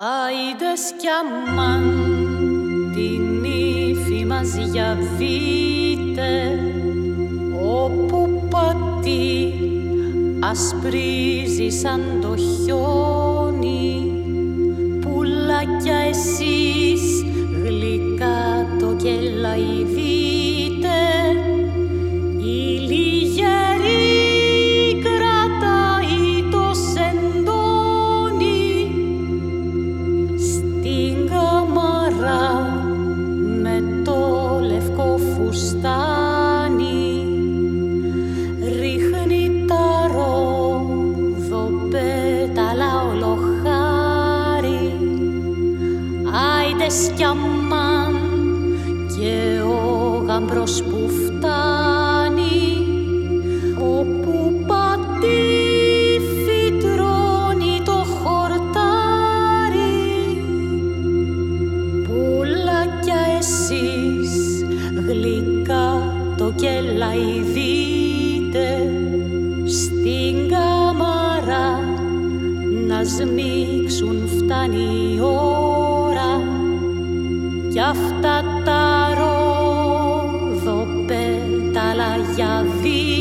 Άιντες κι αμάν την ύφη μας διαβείτε όπου πατεί ασπρίζει σαν το χιόνι κι αμάν και ο γαμπρός που φτάνει όπου πατή φυτρώνει το χορτάρι. Πουλάκια εσείς γλυκά το κελαϊδείτε στην καμαρά να σμίξουν φτάνει η για αυτά τα ρόδο πέταλα για δύο